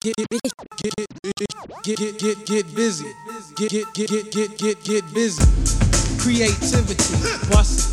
get get get get get get get busy. Get get get get get get get busy. Creativity. Bust.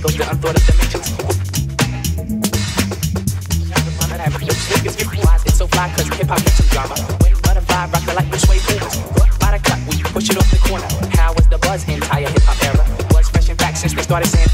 goes unthought of dimensions. It's so fly cause hip hop drama. The we push it off the corner. How was the buzz entire hip hop era? Was fresh and back since started saying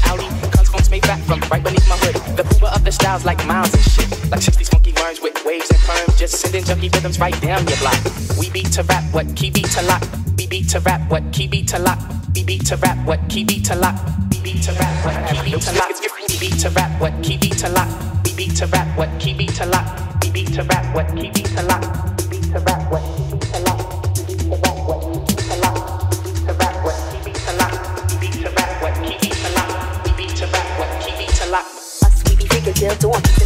made back from right beneath my hood. The of the styles like miles and shit. Like 60s funky with waves and perms. Just sending junky rhythms right down your block. We beat to rap, what key beat to lock. We beat to rap, what key beat to lock. BB to rap, what KB to lock, BB to rap, what KB to lock, BB to rap, what KB to lock, BB to rap, what KB to lock, BB to rap, what KB to lock, BB to rap, what KB to lock. Still doing.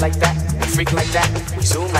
like that, freak like that. Zoom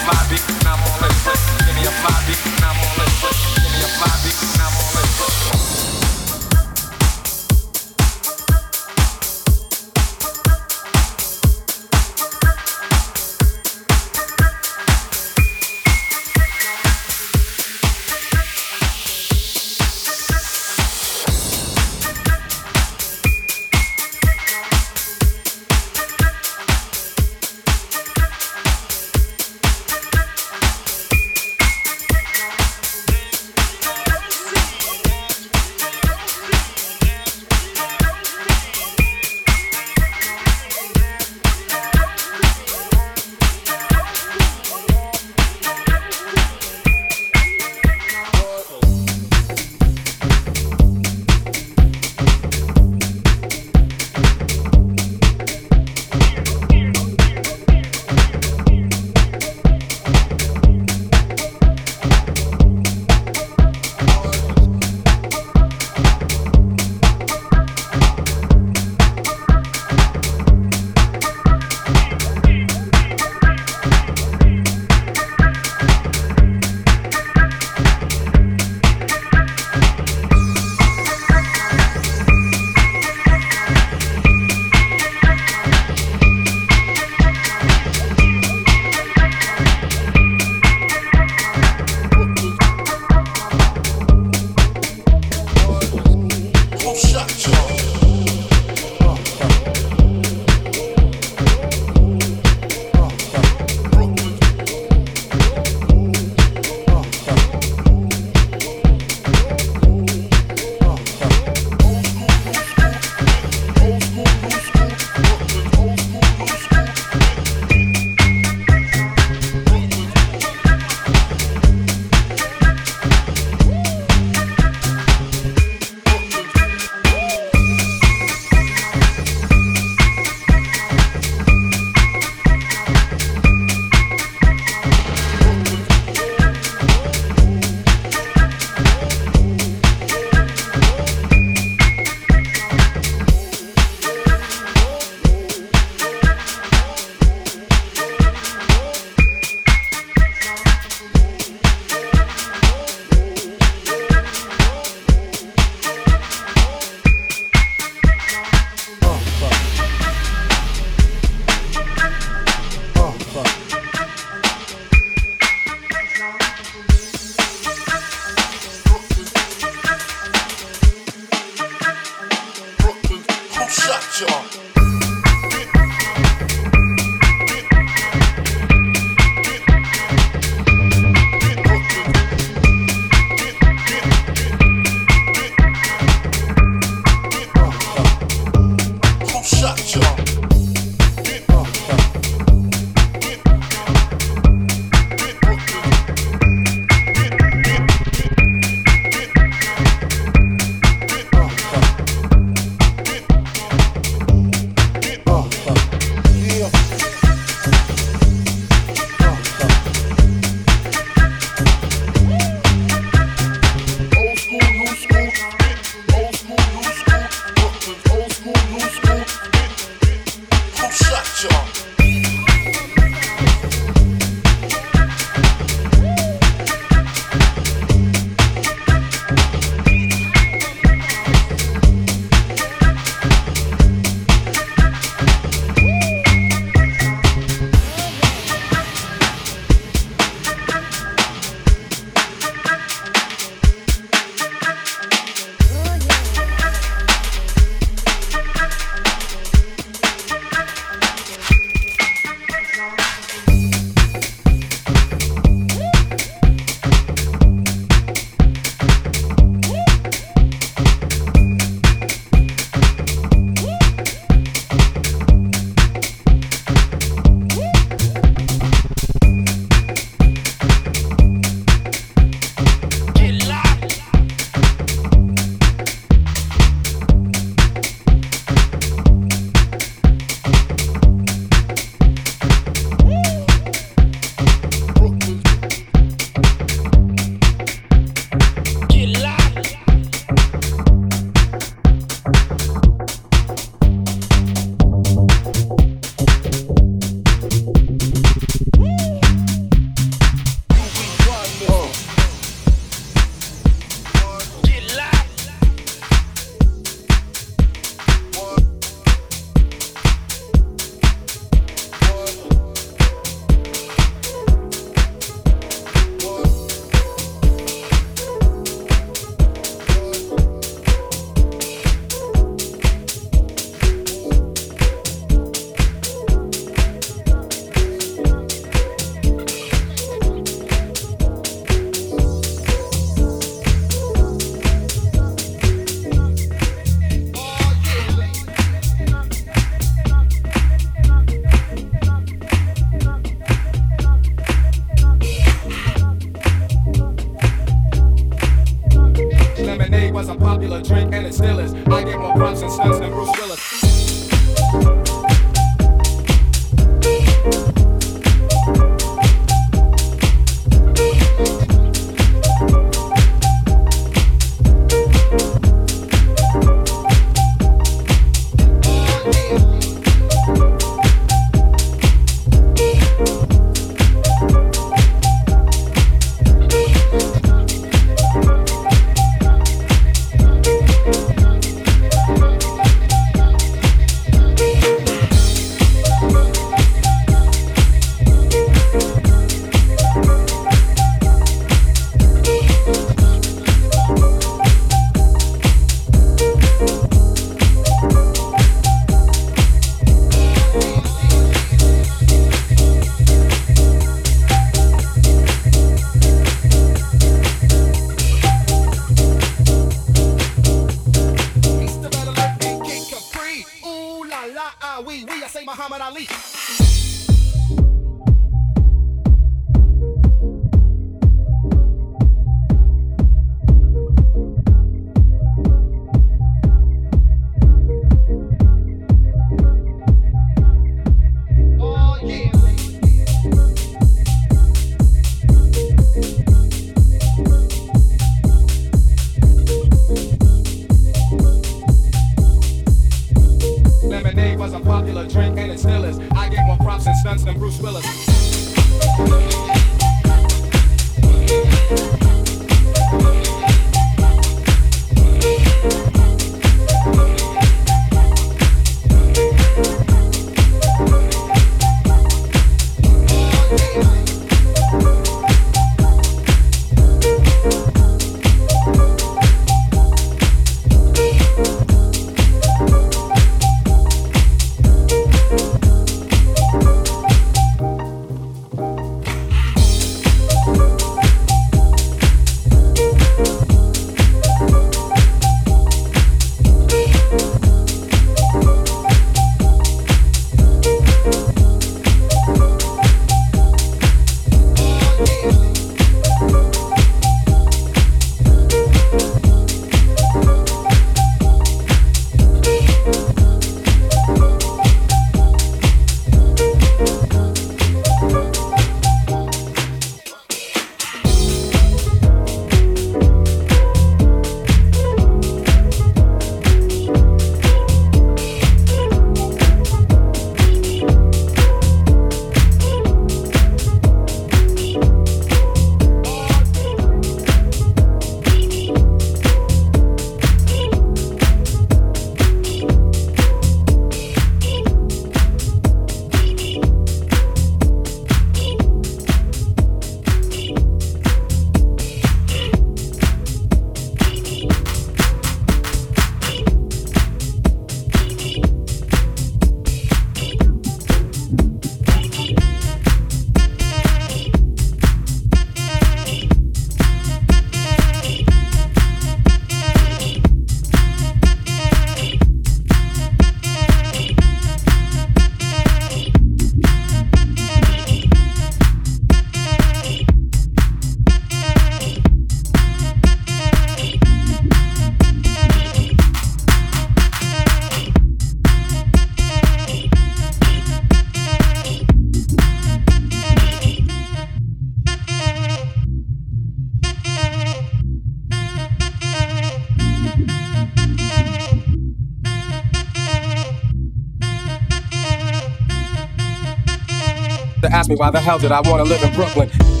me why the hell did I wanna live in Brooklyn.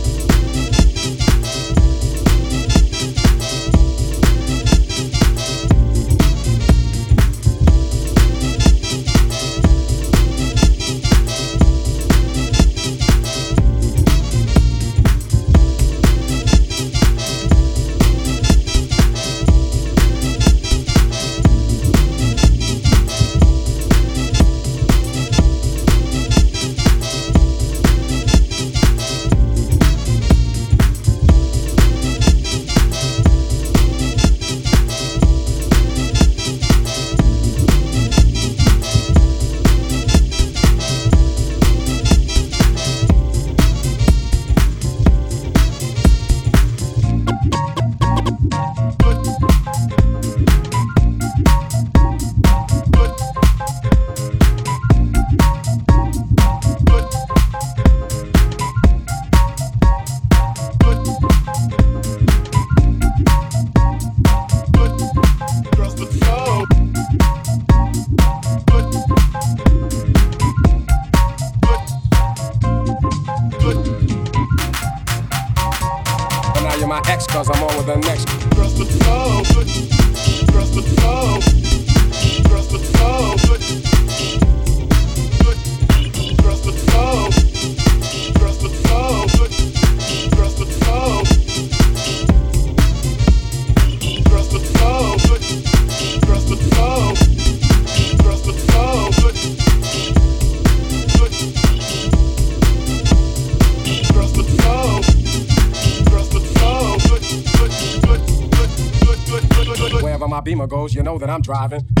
You know that I'm driving.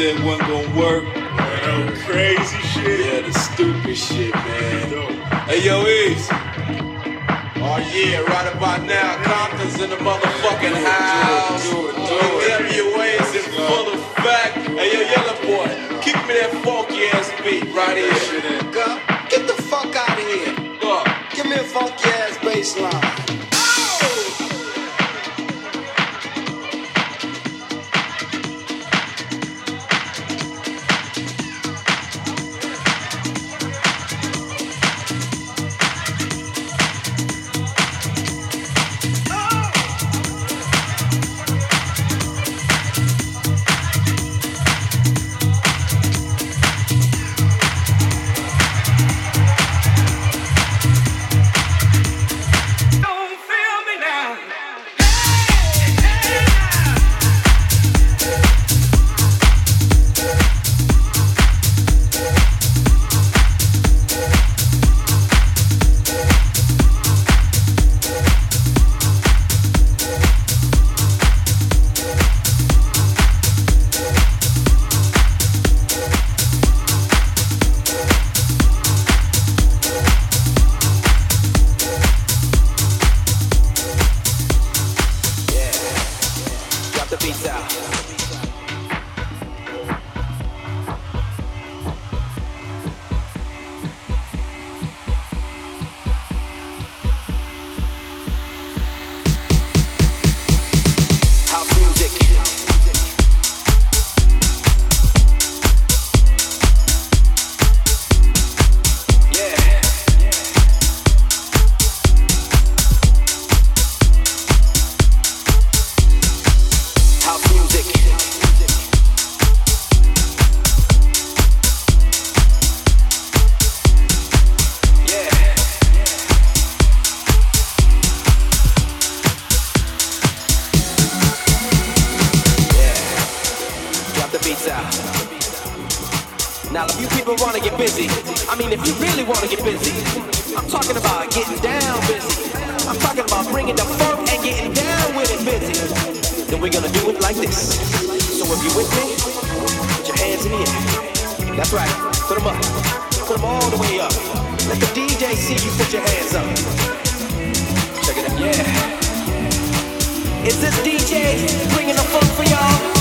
said wasn't gonna work. Man, crazy shit. Yeah, the stupid shit, man. Hey, yo, Eves. Oh yeah, right about now, Compton's in the motherfucking house. NWA's in full effect. Hey, yo, yellow boy, keep me that funky ass beat right here. Girl, get the fuck out of here. Look. Give me a funky ass bass line. bringing the funk and getting down with it, busy. Then we're gonna do it like this. So if you with me, put your hands in the air. That's right, put them up. Put them all the way up. Let the DJ see you put your hands up. Check it out, yeah. Is this DJ bringing the funk for y'all?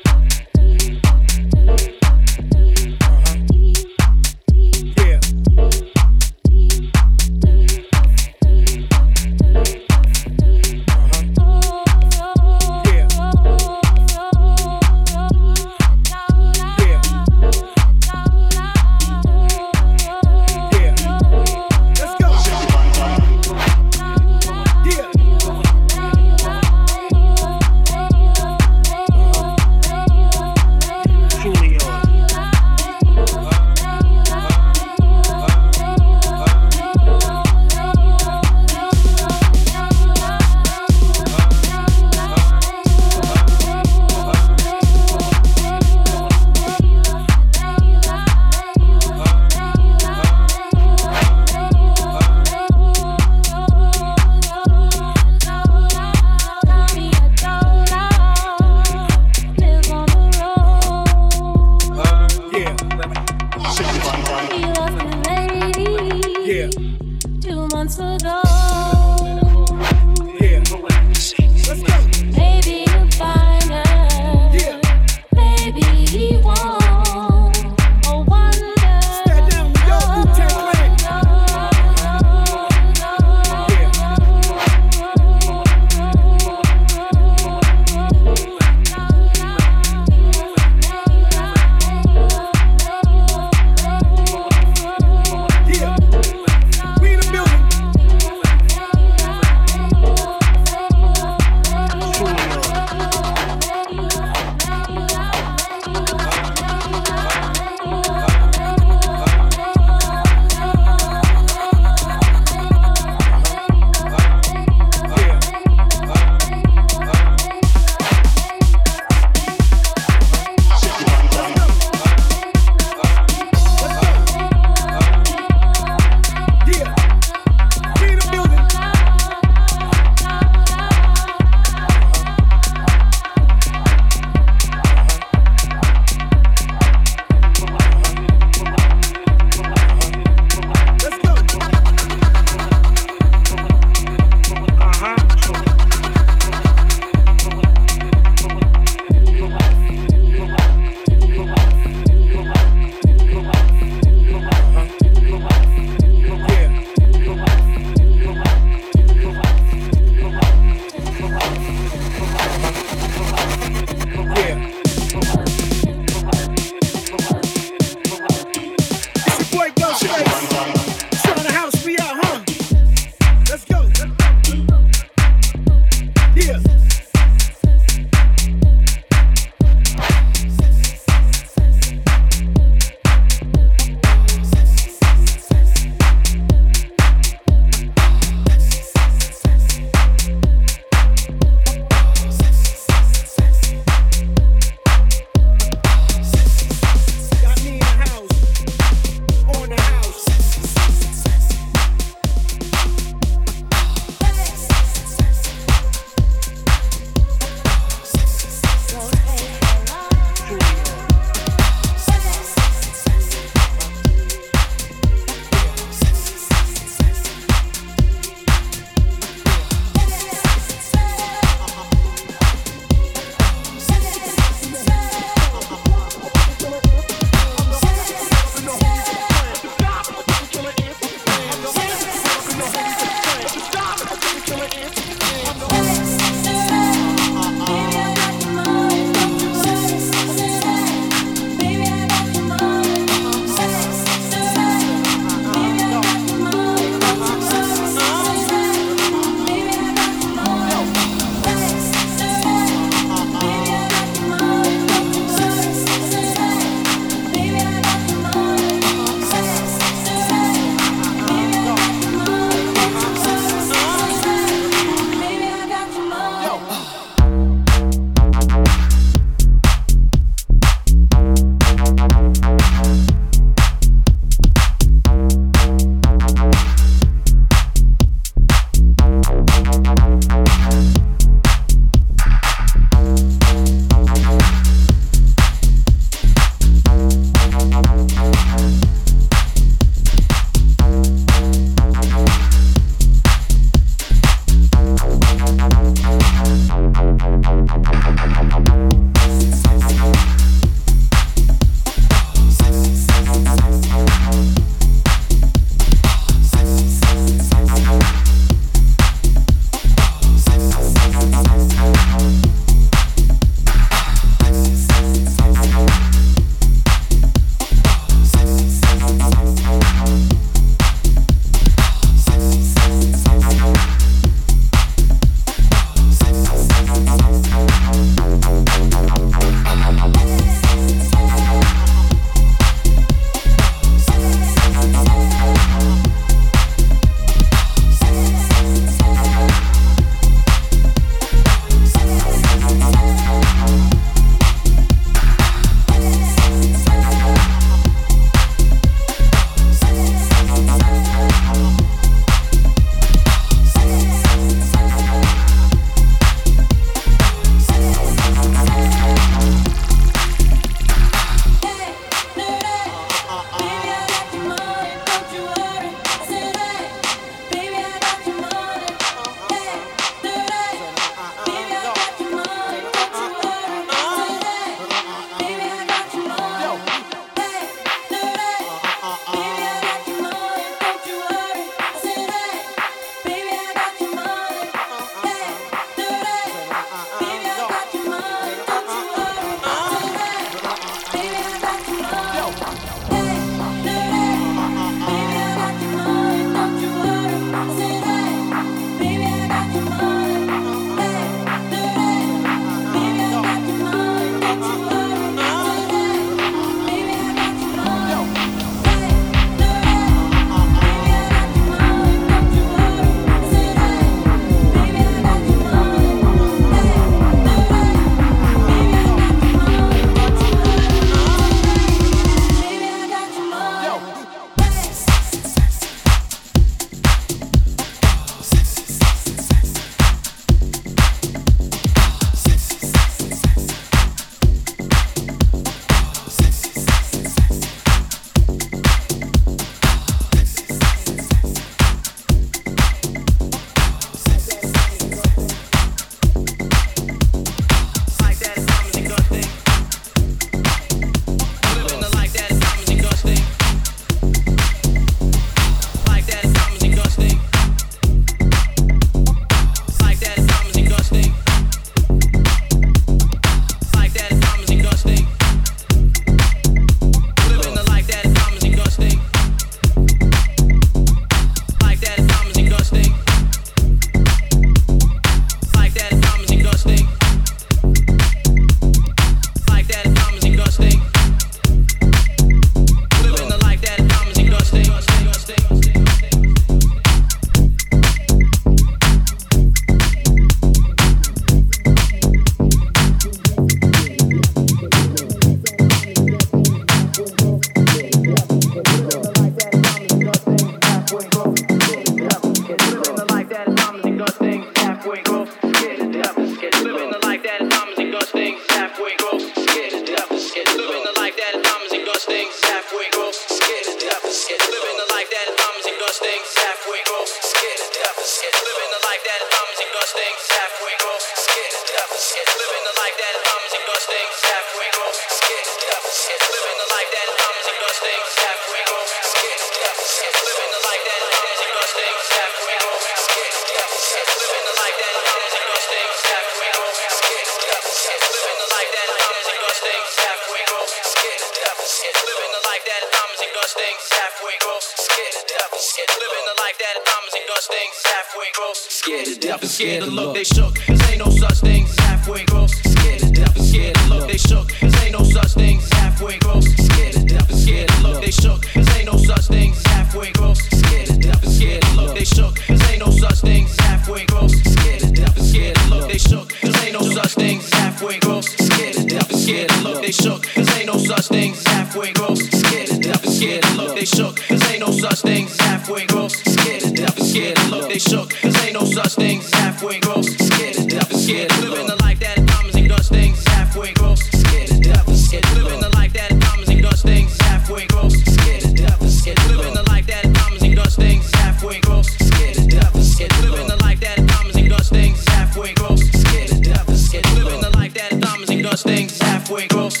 fuego.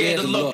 scared of love.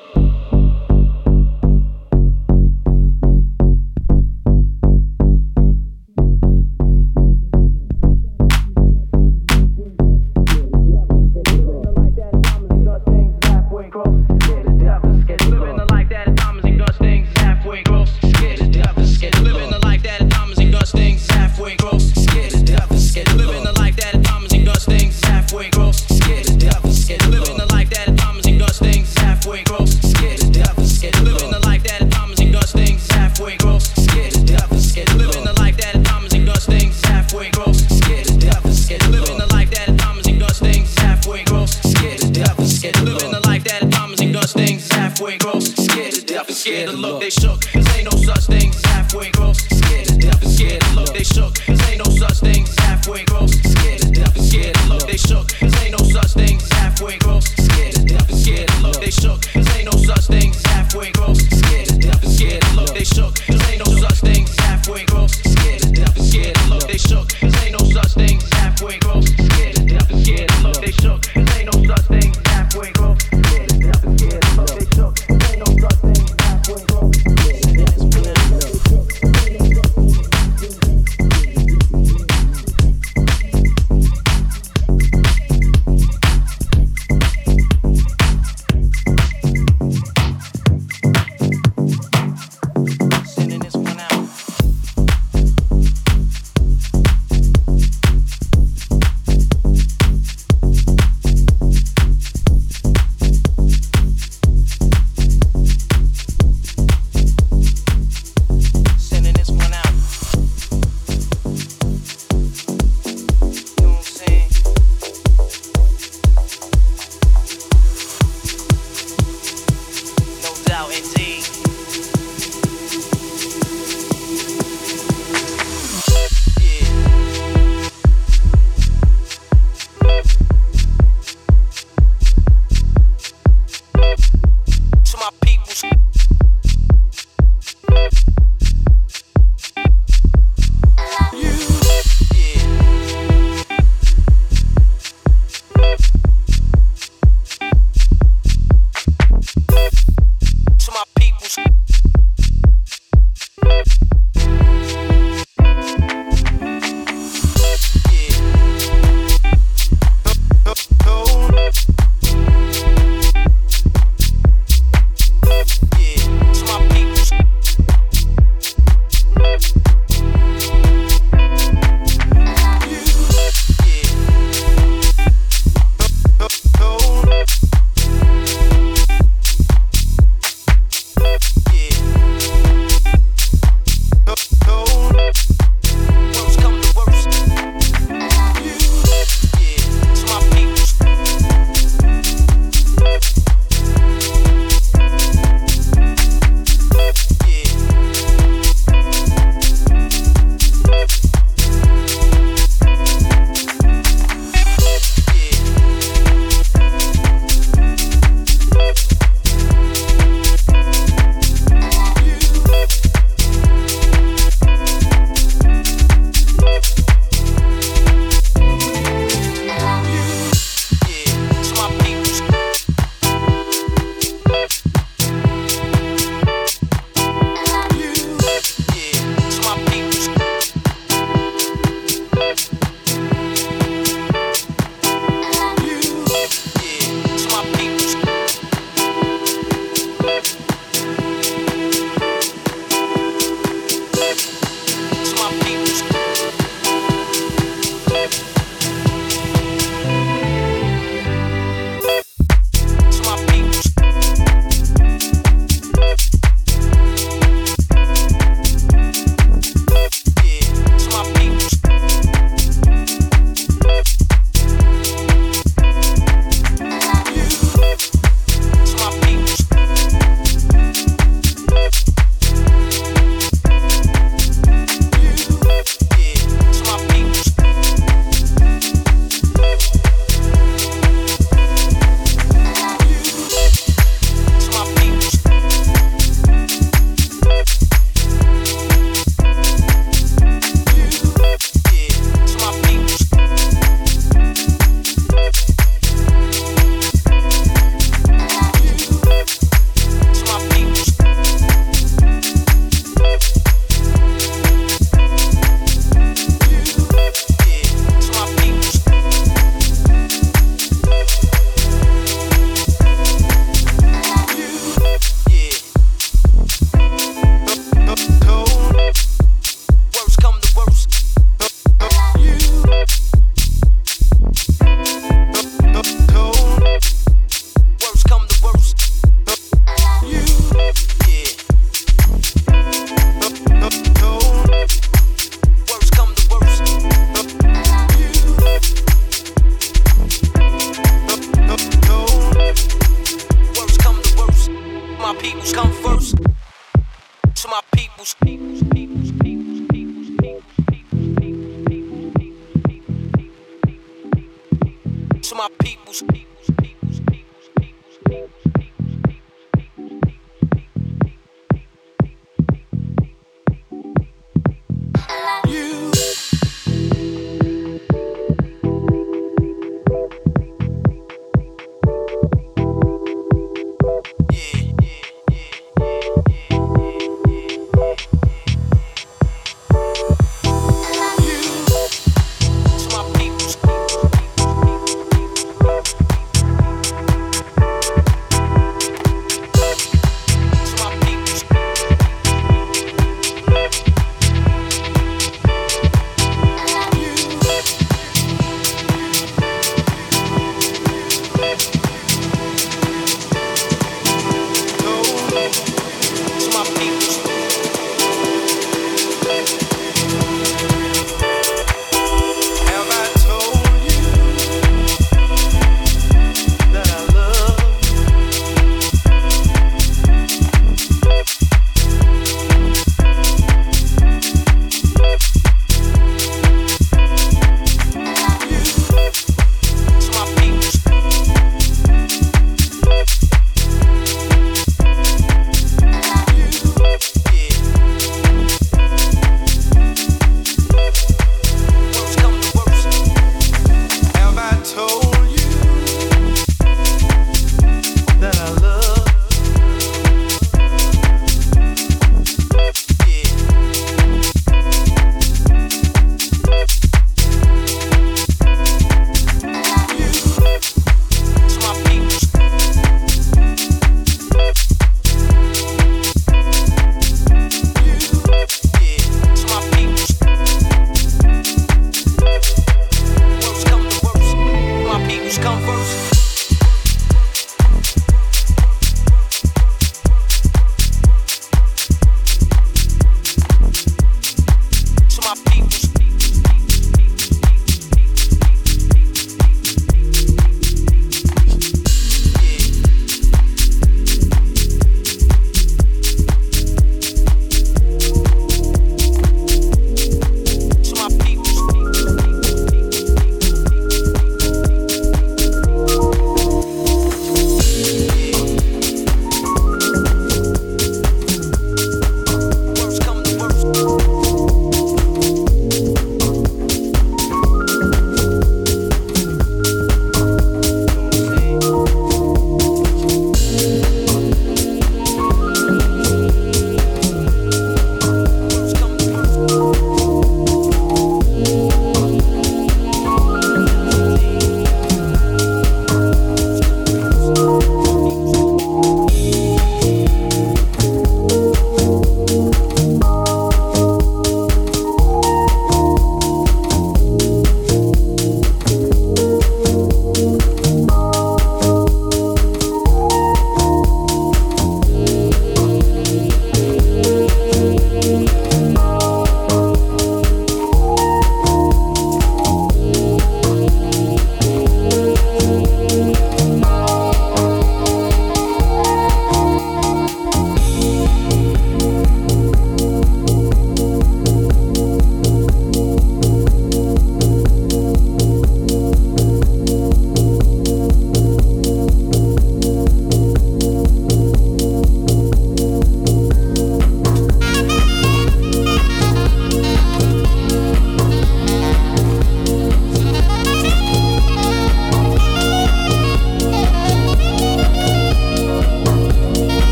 peoples come first. To my peoples, peoples.